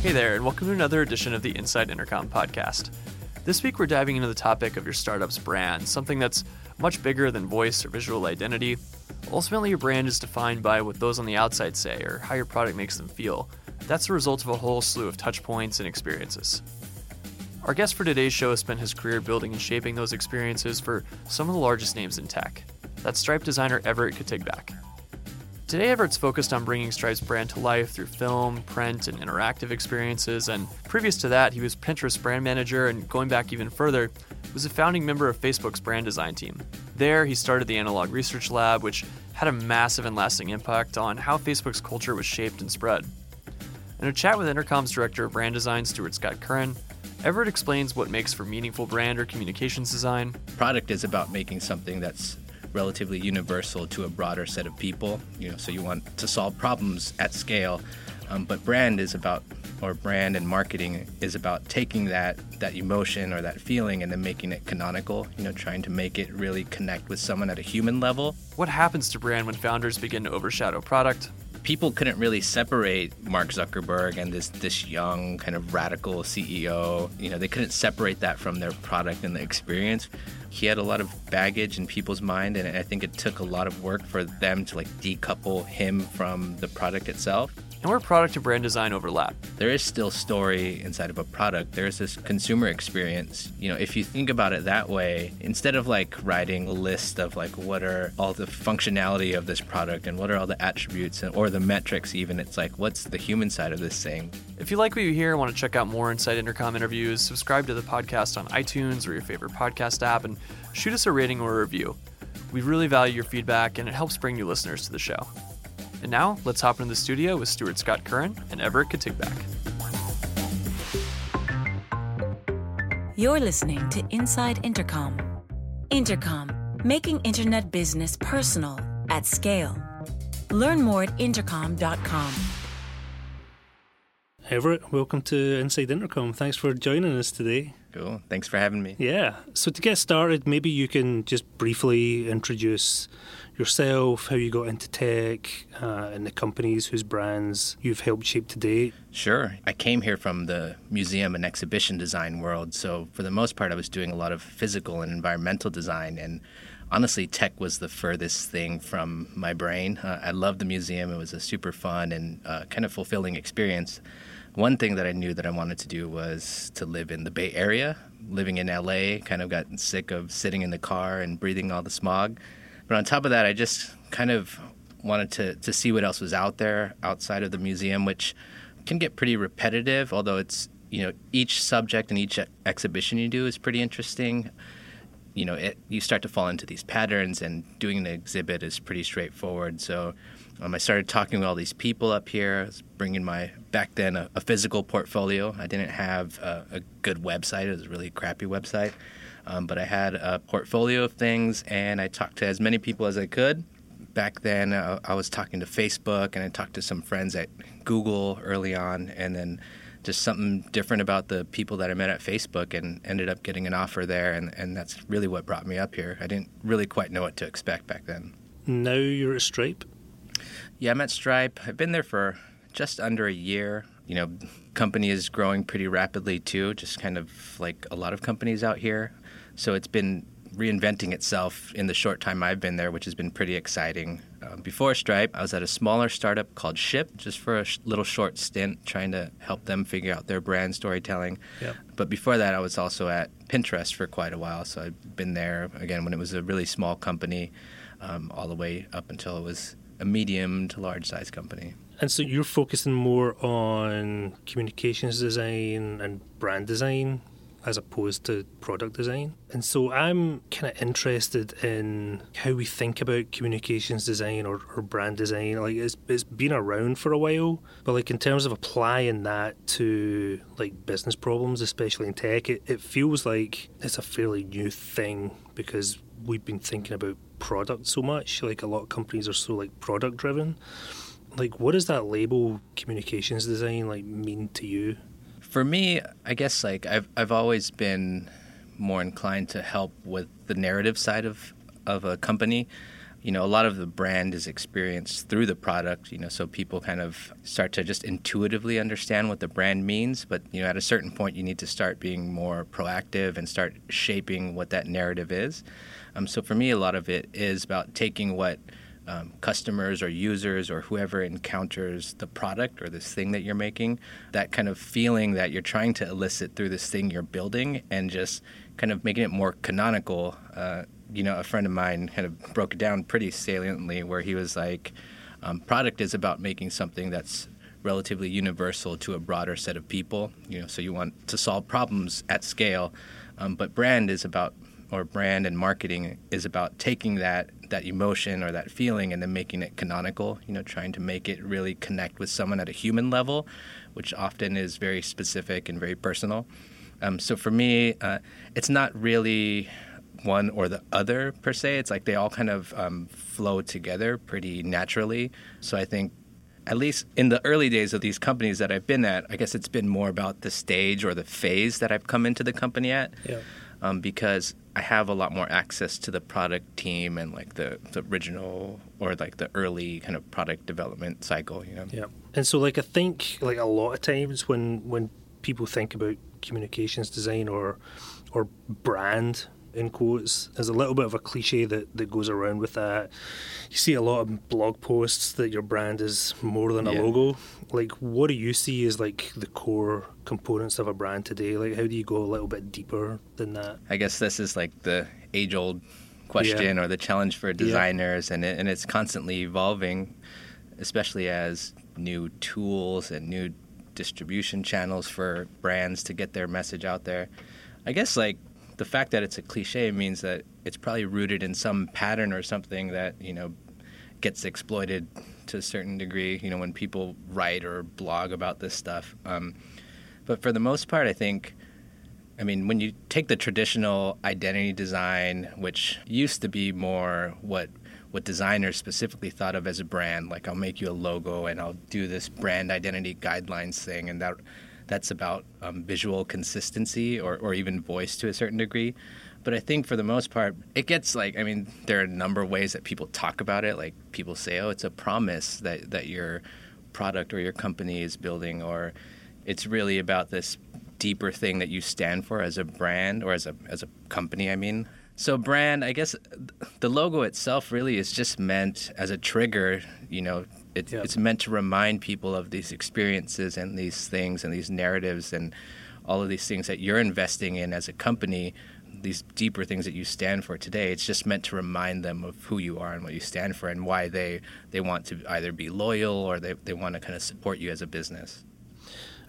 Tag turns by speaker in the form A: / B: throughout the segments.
A: Hey there, and welcome to another edition of the Inside Intercom podcast. This week, we're diving into the topic of your startup's brand, something that's much bigger than voice or visual identity. Ultimately, your brand is defined by what those on the outside say or how your product makes them feel. That's the result of a whole slew of touch points and experiences. Our guest for today's show has spent his career building and shaping those experiences for some of the largest names in tech. That's Stripe designer Everett Katigbak. Today, Everett's focused on bringing Stripe's brand to life through film, print, and interactive experiences. And previous to that, he was Pinterest brand manager, and going back even further, was a founding member of Facebook's brand design team. There, he started the Analog Research Lab, which had a massive and lasting impact on how Facebook's culture was shaped and spread. In a chat with Intercom's director of brand design, Stewart Scott Curran, Everett explains what makes for meaningful brand or communications design.
B: Product is about making something that's relatively universal to a broader set of people. You know, so you want to solve problems at scale. Um, but brand is about, or brand and marketing is about taking that that emotion or that feeling and then making it canonical. You know, trying to make it really connect with someone at a human level.
A: What happens to brand when founders begin to overshadow product?
B: People couldn't really separate Mark Zuckerberg and this this young kind of radical CEO. You know, they couldn't separate that from their product and the experience. He had a lot of baggage in people's mind, and I think it took a lot of work for them to like decouple him from the product itself
A: and where product and brand design overlap.
B: There is still story inside of a product. There's this consumer experience. You know, if you think about it that way, instead of like writing a list of like what are all the functionality of this product and what are all the attributes and, or the metrics even, it's like what's the human side of this thing.
A: If you like what you hear and want to check out more Inside Intercom interviews, subscribe to the podcast on iTunes or your favorite podcast app and shoot us a rating or a review. We really value your feedback and it helps bring new listeners to the show. And now, let's hop into the studio with Stewart Scott Curran and Everett Katigbak.
C: You're listening to Inside Intercom. Intercom, making internet business personal at scale. Learn more at intercom.com.
D: Everett, welcome to Inside Intercom. Thanks for joining us today.
B: Cool. Thanks for having me.
D: Yeah. So, to get started, maybe you can just briefly introduce yourself, how you got into tech, uh, and the companies whose brands you've helped shape to date?
B: Sure. I came here from the museum and exhibition design world. So, for the most part, I was doing a lot of physical and environmental design. And honestly, tech was the furthest thing from my brain. Uh, I loved the museum, it was a super fun and uh, kind of fulfilling experience. One thing that I knew that I wanted to do was to live in the Bay Area. Living in LA, kind of got sick of sitting in the car and breathing all the smog. But on top of that, I just kind of wanted to, to see what else was out there outside of the museum, which can get pretty repetitive, although it's, you know, each subject and each exhibition you do is pretty interesting. You know, it, you start to fall into these patterns, and doing an exhibit is pretty straightforward. So um, I started talking with all these people up here. I was bringing my, back then, a, a physical portfolio. I didn't have a, a good website, it was a really crappy website. Um, but I had a portfolio of things, and I talked to as many people as I could. Back then, uh, I was talking to Facebook, and I talked to some friends at Google early on, and then just something different about the people that I met at Facebook, and ended up getting an offer there, and, and that's really what brought me up here. I didn't really quite know what to expect back then.
D: Now you're at Stripe?
B: Yeah, I'm at Stripe. I've been there for just under a year. You know, company is growing pretty rapidly too, just kind of like a lot of companies out here. So it's been reinventing itself in the short time I've been there, which has been pretty exciting. Uh, before Stripe, I was at a smaller startup called Shyp, just for a sh- little short stint, trying to help them figure out their brand storytelling.
D: Yep.
B: But before that, I was also at Pinterest for quite a while. So I've been there again when it was a really small company, um, all the way up until it was a medium to large size company.
D: And so you're focusing more on communications design and brand design as opposed to product design. And so I'm kind of interested in how we think about communications design or, or brand design. Like it's it's been around for a while, but like in terms of applying that to like business problems, especially in tech, it, it feels like it's a fairly new thing because we've been thinking about product so much. Like a lot of companies are so like product driven. Like what does that label communications design like mean to you?
B: For me, I guess like I've I've always been more inclined to help with the narrative side of of a company. you know, a lot of the brand is experienced through the product, you know, so people kind of start to just intuitively understand what the brand means. But, you know, at a certain point, you need to start being more proactive and start shaping what that narrative is. Um, so for me, a lot of it is about taking what um, customers or users or whoever encounters the product or this thing that you're making, that kind of feeling that you're trying to elicit through this thing you're building and just kind of making it more canonical. Uh, you know, a friend of mine kind of broke it down pretty saliently where he was like, um, product is about making something that's relatively universal to a broader set of people. You know, so you want to solve problems at scale, um, but brand is about or brand and marketing is about taking that that emotion or that feeling and then making it canonical. You know, trying to make it really connect with someone at a human level, which often is very specific and very personal. Um, so for me, uh, it's not really one or the other per se. It's like they all kind of um, flow together pretty naturally. So I think, at least in the early days of these companies that I've been at, I guess it's been more about the stage or the phase that I've come into the company at.
D: Yeah.
B: Um, because I have a lot more access to the product team and like the, the original or like the early kind of product development cycle, you know.
D: Yeah. And so like I think like a lot of times when when people think about communications design or or brand in quotes. There's a little bit of a cliche that, that goes around with that. You see a lot of blog posts that your brand is more than a
B: Yeah.
D: logo. Like, what do you see as like the core components of a brand today? Like, how do you go a little bit deeper than that?
B: I guess this is like the age old question or the challenge for designers, and, it, and it's constantly evolving, especially as new tools and new distribution channels for brands to get their message out there. I guess like the fact that it's a cliche means that it's probably rooted in some pattern or something that, you know, gets exploited to a certain degree, you know, when people write or blog about this stuff. Um, but for the most part, I think I mean, when you take the traditional identity design, which used to be more what what designers specifically thought of as a brand, like I'll make you a logo and I'll do this brand identity guidelines thing, and that that's about um, visual consistency or, or even voice to a certain degree. But I think for the most part, it gets like I mean, there are a number of ways that people talk about it. Like people say, "Oh, it's a promise that that your product or your company is building," or it's really about this deeper thing that you stand for as a brand or as a as a company. I mean, so brand. I guess the logo itself really is just meant as a trigger. You know, it,
D: Yeah.
B: it's meant to remind people of these experiences and these things and these narratives and all of these things that you're investing in as a company. These deeper things that you stand for today. It's just meant to remind them of who you are and what you stand for and why they they want to either be loyal or they, they want to kind of support you as a business.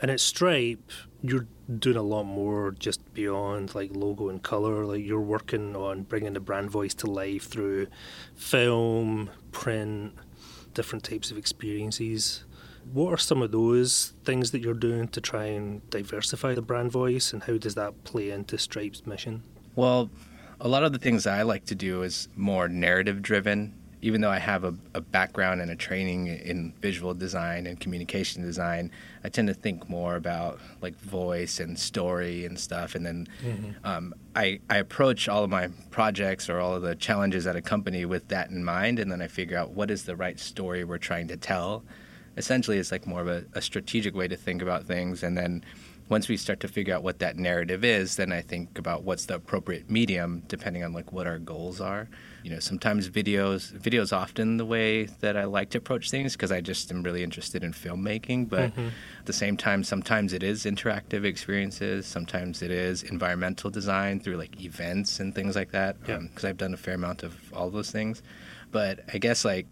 D: And at Stripe, you're doing a lot more just beyond like logo and color. Like you're working on bringing the brand voice to life through film, print, different types of experiences. What are some of those things that you're doing to try and diversify the brand voice, and how does that play into Stripe's mission?
B: Well, a lot of the things I like to do is more narrative driven. Even though I have a, a background and a training in visual design and communication design, I tend to think more about like voice and story and stuff. And then um, I, I approach all of my projects or all of the challenges at a company with that in mind. And then I figure out what is the right story we're trying to tell. Essentially, it's like more of a, a strategic way to think about things. And then once we start to figure out what that narrative is, then I think about what's the appropriate medium depending on like what our goals are. You know, sometimes videos videos often the way that I like to approach things because I just am really interested in filmmaking, but mm-hmm. at the same time sometimes it is interactive experiences, sometimes it is environmental design through like events and things like that
D: Yeah.
B: Um, because I've done a fair amount of all those things. But I guess like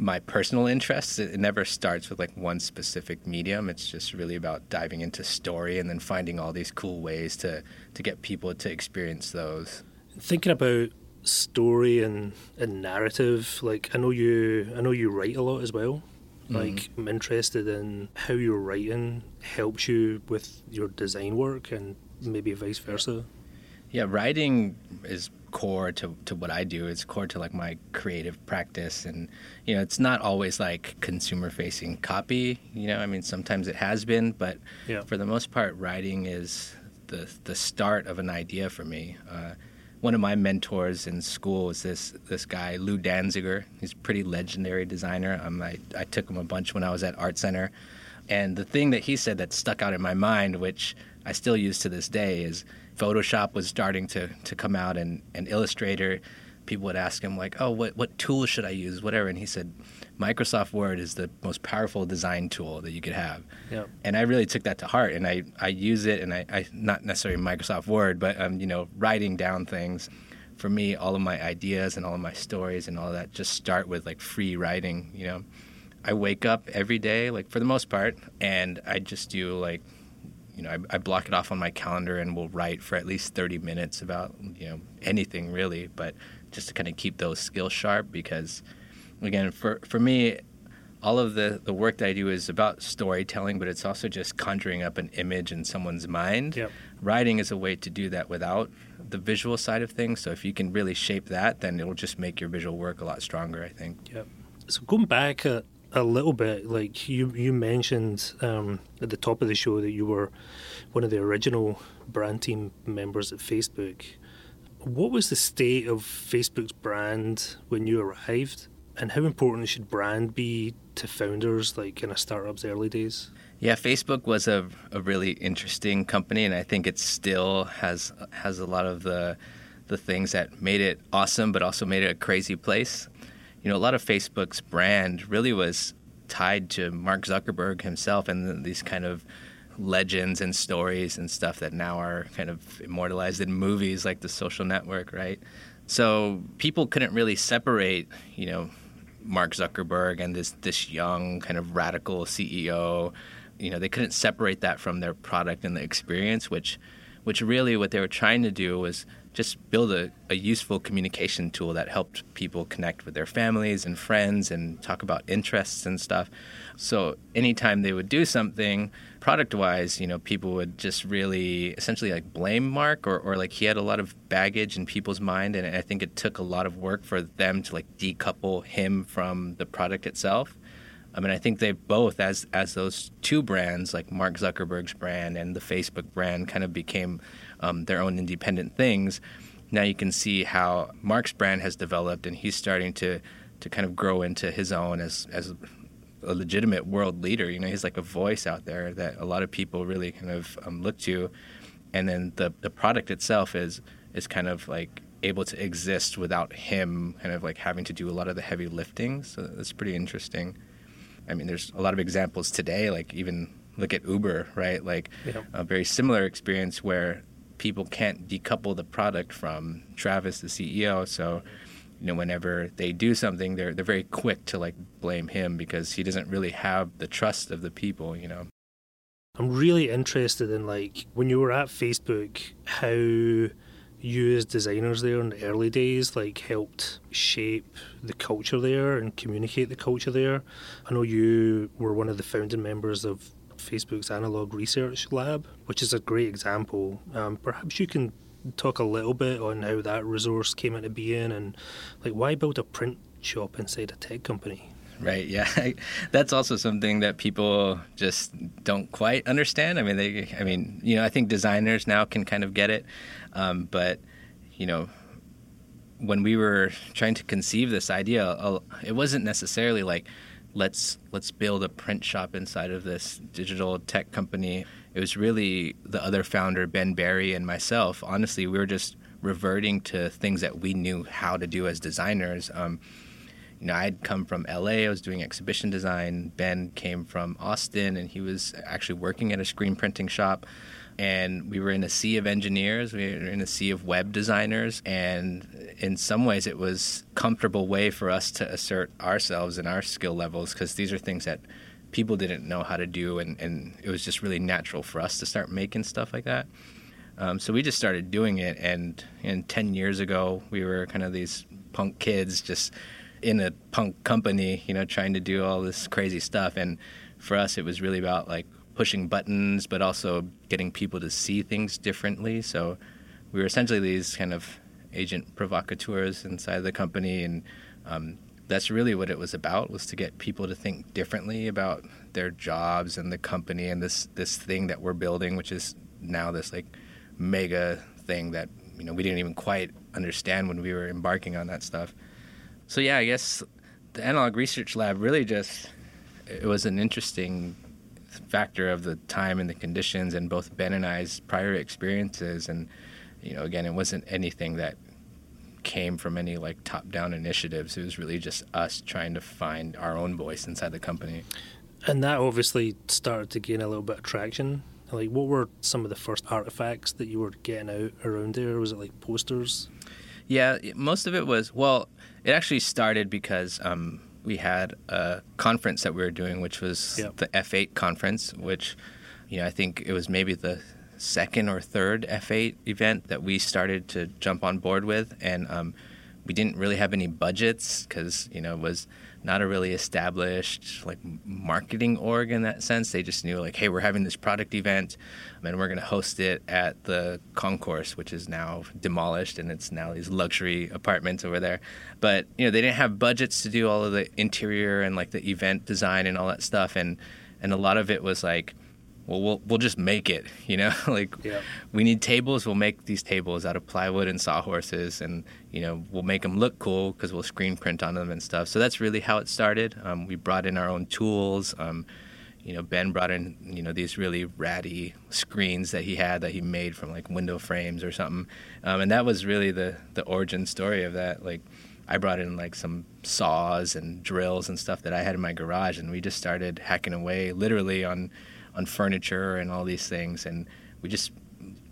B: my personal interests it, never starts with like one specific medium it's just really about diving into story and then finding all these cool ways to to get people to experience those
D: Thinking about story and, and narrative, like I know you I know you write a lot as well. Mm-hmm. Like I'm interested in how your writing helps you with your design work and maybe vice versa.
B: yeah writing is core to, to what i do it's core to like my creative practice and you know it's not always like consumer facing copy you know i mean sometimes it has been but
D: Yeah.
B: for the most part writing is the the start of an idea for me uh, one of my mentors in school was this this guy Lou Danziger. He's a pretty legendary designer. Um, I I took him a bunch when I was at Art Center, and the thing that he said that stuck out in my mind, which I still use to this day, is Photoshop was starting to to come out and, and Illustrator. People would ask him like, "Oh, what what tool should I use?" Whatever, and he said, "Microsoft Word is the most powerful design tool that you could have."
D: Yeah.
B: And I really took that to heart, and I, I use it, and I, I not necessarily Microsoft Word, but um, you know, writing down things. For me, all of my ideas and all of my stories and all that just start with like free writing. You know, I wake up every day, like for the most part, and I just do like you know, I, I, block it off on my calendar and will write for at least 30 minutes about, you know, anything really, but just to kind of keep those skills sharp because, again, for, for me, all of the, the work that I do is about storytelling, but it's also just conjuring up an image in someone's mind.
D: Yep.
B: Writing is a way to do that without the visual side of things. So if you can really shape that, then it'll just make your visual work a lot stronger, I think.
D: Yep. So going back a, a little bit, like you you mentioned um, at the top of the show that you were one of the original brand team members at Facebook. What was the state of Facebook's brand when you arrived? And how important should brand be to founders like in a startup's early days?
B: Yeah, Facebook was a, a really interesting company, and I think it still has has a lot of the the things that made it awesome, but also made it a crazy place. You know, a lot of Facebook's brand really was tied to Mark Zuckerberg himself and these kind of legends and stories and stuff that now are kind of immortalized in movies like The Social Network, right? So people couldn't really separate, you know, Mark Zuckerberg and this this young kind of radical CEO. You know, they couldn't separate that from their product and the experience, which which really what they were trying to do was just build a, a useful communication tool that helped people connect with their families and friends and talk about interests and stuff. So anytime they would do something product wise, you know, people would just really essentially like blame Mark or, or like he had a lot of baggage in people's mind and I think it took a lot of work for them to like decouple him from the product itself. I mean, I think they both, as as those two brands, like Mark Zuckerberg's brand and the Facebook brand, kind of became um, their own independent things. Now you can see how Mark's brand has developed, and he's starting to to kind of grow into his own as as a legitimate world leader. You know, he's like a voice out there that a lot of people really kind of um, look to, and then the the product itself is is kind of like able to exist without him kind of like having to do a lot of the heavy lifting. So that's pretty interesting. I mean, there's a lot of examples today, like even look at Uber, right? Like yeah. a very similar experience where people can't decouple the product from Travis, the CEO. So, you know, whenever they do something, they're they're very quick to like blame him because he doesn't really have the trust of the people, you know.
D: I'm really interested in like when you were at Facebook, how you as designers there in the early days like helped shape the culture there and communicate the culture there. I know you were one of the founding members of Facebook's Analog Research Lab, which is a great example. Um, perhaps you can talk a little bit on how that resource came into being and like why build a print shop inside a tech company?
B: Right. Yeah, that's also something that people just don't quite understand. I mean, they. I mean, you know, I think designers now can kind of get it, um, but you know, when we were trying to conceive this idea, it wasn't necessarily like let's let's build a print shop inside of this digital tech company. It was really the other founder, Ben Barry and myself. Honestly, we were just reverting to things that we knew how to do as designers. Um, you know, I'd come from LA. I was doing exhibition design. Ben came from Austin, and he was actually working at a screen printing shop and we were in a sea of engineers we were in a sea of web designers and in some ways it was comfortable way for us to assert ourselves and our skill levels because these are things that people didn't know how to do and, and it was just really natural for us to start making stuff like that. Um, so we just started doing it and, and 10 years ago we were kind of these punk kids just in a punk company you know trying to do all this crazy stuff and for us it was really about like pushing buttons, but also getting people to see things differently. So we were essentially these kind of agent provocateurs inside the company, and um, that's really what it was about was to get people to think differently about their jobs and the company and this this thing that we're building, which is now this like mega thing that you know we didn't even quite understand when we were embarking on that stuff. So yeah, I guess the analog research lab really just it was an interesting factor of the time and the conditions and both Ben and I's prior experiences. And you know again it wasn't anything that came from any like top down initiatives. It was really just us trying to find our own voice inside the company.
D: And that obviously started to gain a little bit of traction. Like what were some of the first artifacts that you were getting out around there? Was it like posters?
B: Yeah most of it was well it actually started because um, we had a conference that we were doing, which was yep. the F8 conference, which, you know, I think it was maybe the second or third F8 event that we started to jump on board with. And um, we didn't really have any budgets because, you know, it was not a really established like marketing org in that sense. They just knew like, hey, we're having this product event, and we're going to host it at the concourse, which is now demolished, and it's now these luxury apartments over there. But you know, they didn't have budgets to do all of the interior and like the event design and all that stuff, and and a lot of it was like well, we'll we'll just make it. You know, like yeah. we need tables. We'll make these tables out of plywood and sawhorses, and you know, we'll make them look cool because we'll screen print on them and stuff. So that's really how it started. Um, we brought in our own tools. Um, you know, Ben brought in you know these really ratty screens that he had that he made from like window frames or something, um, and that was really the the origin story of that. Like, I brought in like some saws and drills and stuff that I had in my garage, and we just started hacking away literally on on furniture and all these things, and we just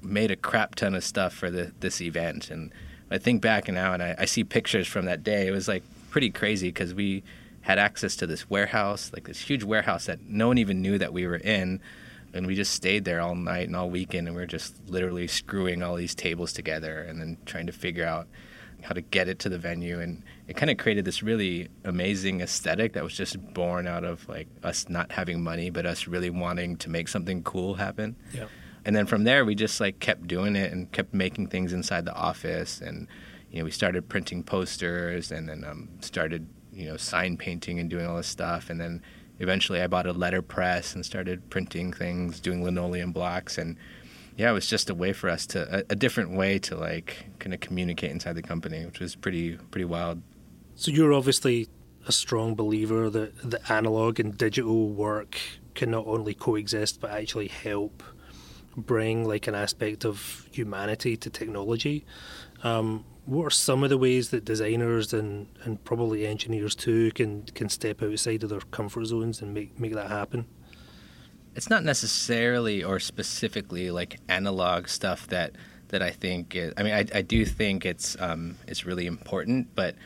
B: made a crap ton of stuff for the, this event. And I think back now and I, I see pictures from that day. It was like pretty crazy because we had access to this warehouse, like this huge warehouse that no one even knew that we were in. And we just stayed there all night and all weekend, and we were just literally screwing all these tables together and then trying to figure out how to get it to the venue and it kind of created this really amazing aesthetic that was just born out of like us not having money but us really wanting to make something cool happen.
D: Yeah.
B: And then from there we just like kept doing it and kept making things inside the office and you know we started printing posters and then um, started you know sign painting and doing all this stuff. And then eventually i bought a letter press and started printing things doing linoleum blocks and yeah, it was just a way for us to a, a different way to like kind of communicate inside the company, which was pretty pretty wild.
D: So you're obviously a strong believer that the analog and digital work can not only coexist but actually help bring like an aspect of humanity to technology. Um, what are some of the ways that designers and, and probably engineers too can can step outside of their comfort zones and make make that happen?
B: It's not necessarily or specifically like analog stuff that that I think. Is, I mean, I, I do think it's um, it's really important, but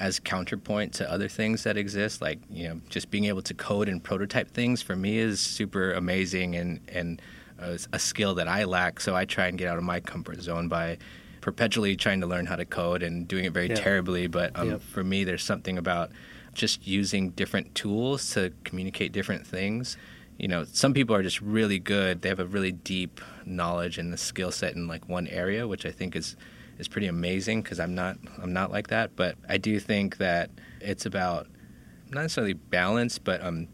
B: as counterpoint to other things that exist, like you know, just being able to code and prototype things for me is super amazing and and a, a skill that I lack. So I try and get out of my comfort zone by perpetually trying to learn how to code and doing it very yeah. terribly. But um, for me, there's something about just using different tools to communicate different things you know, some people are just really good. They have a really deep knowledge and the skill set in like one area, which I think is is pretty amazing because I'm not I'm not like that. But I do think that it's about not necessarily balance, but um,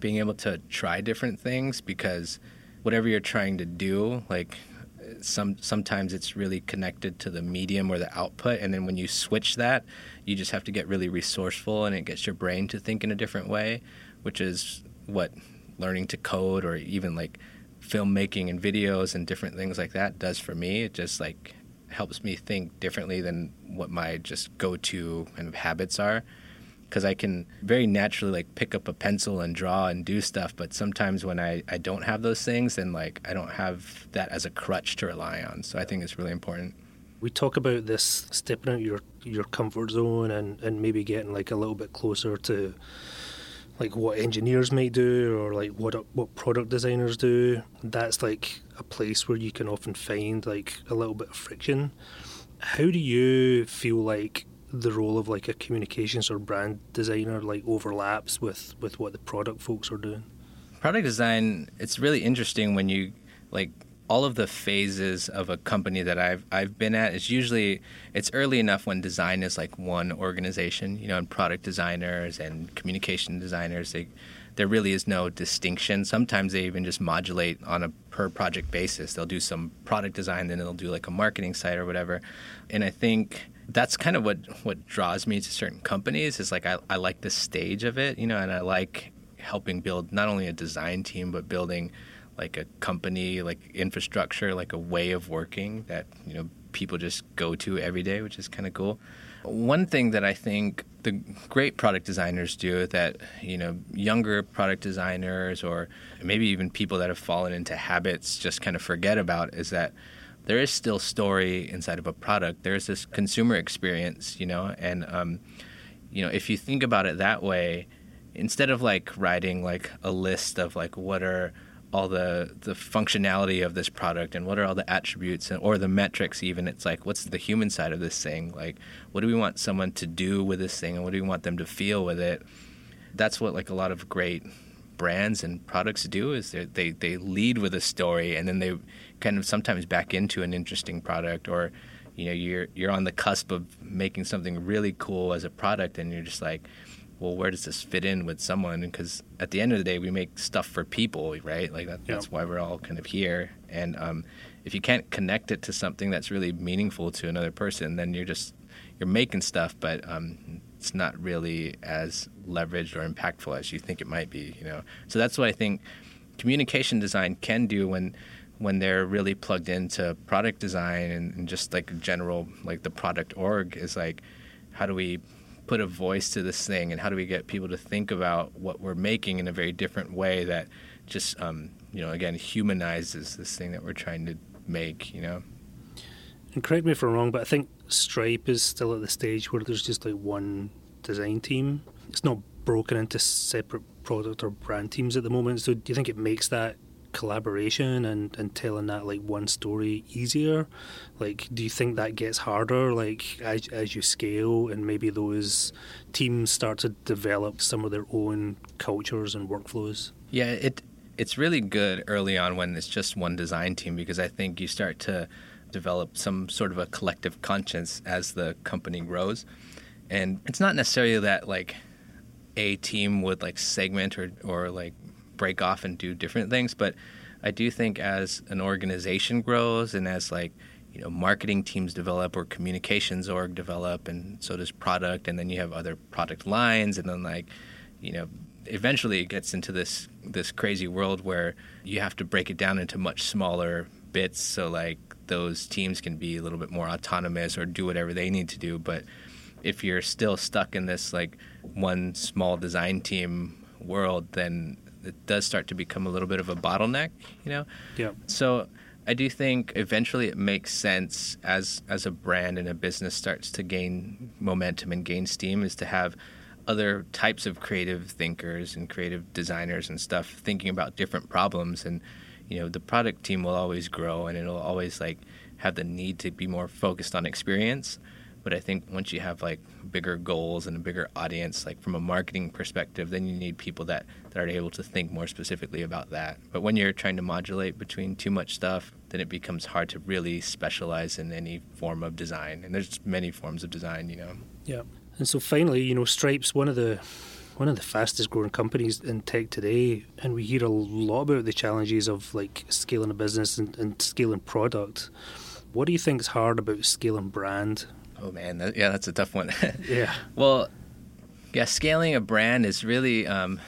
B: being able to try different things because whatever you're trying to do, like some sometimes it's really connected to the medium or the output, and then when you switch that, you just have to get really resourceful, and it gets your brain to think in a different way, which is what learning to code or even like filmmaking and videos and different things like that does for me. It just like helps me think differently than what my just go-to kind of habits are because I can very naturally like pick up a pencil and draw and do stuff. But sometimes when I, I don't have those things, then like I don't have that as a crutch to rely on. So I think it's really important.
D: We talk about this stepping out your your comfort zone and, and maybe getting like a little bit closer to like what engineers might do or like what what product designers do that's like a place where you can often find like a little bit of friction. How do you feel like the role of like a communications or brand designer like overlaps with with what the product folks are doing?
B: Product design it's really interesting when you like all of the phases of a company that I've I've been at is usually it's early enough when design is like one organization, you know, and product designers and communication designers they there really is no distinction. Sometimes they even just modulate on a per project basis. They'll do some product design, then they'll do like a marketing site or whatever. And I think that's kind of what what draws me to certain companies is like I, I like the stage of it, you know, and I like helping build not only a design team but building like a company, like infrastructure, like a way of working that you know people just go to every day, which is kind of cool. One thing that I think the great product designers do that you know younger product designers or maybe even people that have fallen into habits just kind of forget about is that there is still story inside of a product. There's this consumer experience, you know, and um, you know if you think about it that way, instead of like writing like a list of like what are all the the functionality of this product and what are all the attributes and, or the metrics even. It's like what's the human side of this thing? Like what do we want someone to do with this thing and what do we want them to feel with it? That's what like a lot of great brands and products do is they they lead with a story and then they kind of sometimes back into an interesting product or you know you're you're on the cusp of making something really cool as a product and you're just like well, where does this fit in with someone? Because at the end of the day, we make stuff for people, right? Like that, that's why we're all kind of here. And um, if you can't connect it to something that's really meaningful to another person, then you're just you're making stuff, but um, it's not really as leveraged or impactful as you think it might be. You know, so that's what I think communication design can do when when they're really plugged into product design and, and just like general like the product org is like how do we put a voice to this thing? And how do we get people to think about what we're making in a very different way that just um, you know again humanizes this thing that we're trying to make you know?
D: And correct me if i'm wrong but i think stripe is still at the stage where there's just like one design team. It's not broken into separate product or brand teams at the moment. So do you think it makes that collaboration and, and telling that like one story easier? Like, do you think that gets harder like as, as you scale and maybe those teams start to develop some of their own cultures and workflows?
B: Yeah, it it's really good early on when it's just one design team because I think you start to develop some sort of a collective conscience as the company grows. And it's not necessarily that like a team would like segment or, or like break off and do different things. But I do think as an organization grows and as like you know marketing teams develop or communications org develop, and so does product, and then you have other product lines, and then like you know eventually it gets into this this crazy world where you have to break it down into much smaller bits so like those teams can be a little bit more autonomous or do whatever they need to do but if you're still stuck in this like one small design team world then it does start to become a little bit of a bottleneck, you know?
D: Yeah.
B: So I do think eventually it makes sense as as a brand and a business starts to gain momentum and gain steam is to have other types of creative thinkers and creative designers and stuff thinking about different problems and you know the product team will always grow and it'll always like have the need to be more focused on experience but I think once you have like bigger goals and a bigger audience, like from a marketing perspective, then you need people that, that are able to think more specifically about that. But when you're trying to modulate between too much stuff, then it becomes hard to really specialize in any form of design. And there's many forms of design, you know.
D: Yeah. And so finally, you know, Stripe's one of the one of the fastest growing companies in tech today, and we hear a lot about the challenges of like scaling a business and, and scaling product. What do you think is hard about scaling brand
B: Oh man, that, yeah, that's a tough one.
D: yeah.
B: Well, yeah, scaling a brand is really um,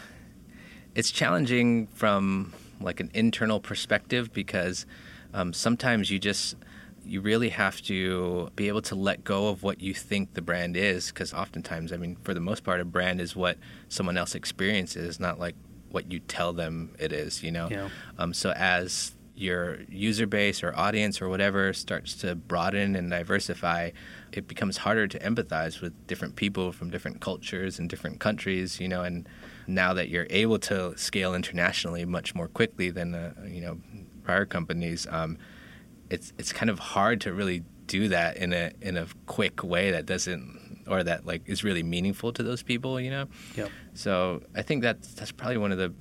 B: it's challenging from like an internal perspective because um, sometimes you just you really have to be able to let go of what you think the brand is because oftentimes i mean for the most part a brand is what someone else experiences not like what you tell them it is you know
D: yeah.
B: um, so as your user base or audience or whatever starts to broaden and diversify, it becomes harder to empathize with different people from different cultures and different countries, you know, and now that you're able to scale internationally much more quickly than, uh, you know, prior companies, um, it's, it's kind of hard to really do that in a, in a quick way that doesn't or that like is really meaningful to those people, you know?
D: Yeah.
B: So I think that's, that's probably one of the,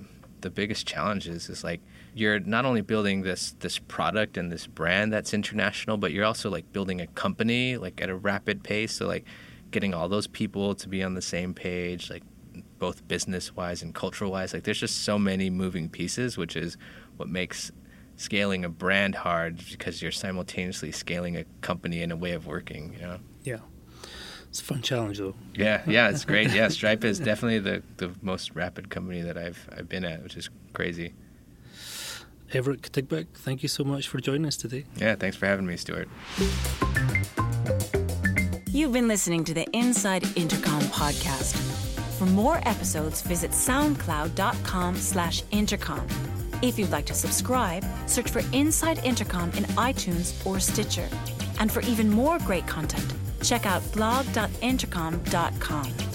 B: the biggest challenges is like, you're not only building this this product and this brand that's international, but you're also like building a company like at a rapid pace. So like getting all those people to be on the same page, like both business wise and cultural wise. Like there's just so many moving pieces, which is what makes scaling a brand hard because you're simultaneously scaling a company and a way of working. You know.
D: Yeah. It's a fun challenge, though.
B: Yeah, yeah, it's great. Yeah, Stripe is definitely the, the most rapid company that I've I've been at, which is crazy.
D: Everett Katigbak, thank you so much for joining us today.
B: Yeah, thanks for having me, Stewart.
C: You've been listening to the Inside Intercom podcast. For more episodes, visit soundcloud.com slash intercom. If you'd like to subscribe, search for Inside Intercom in iTunes or Stitcher. And for even more great content, check out blog.intercom.com.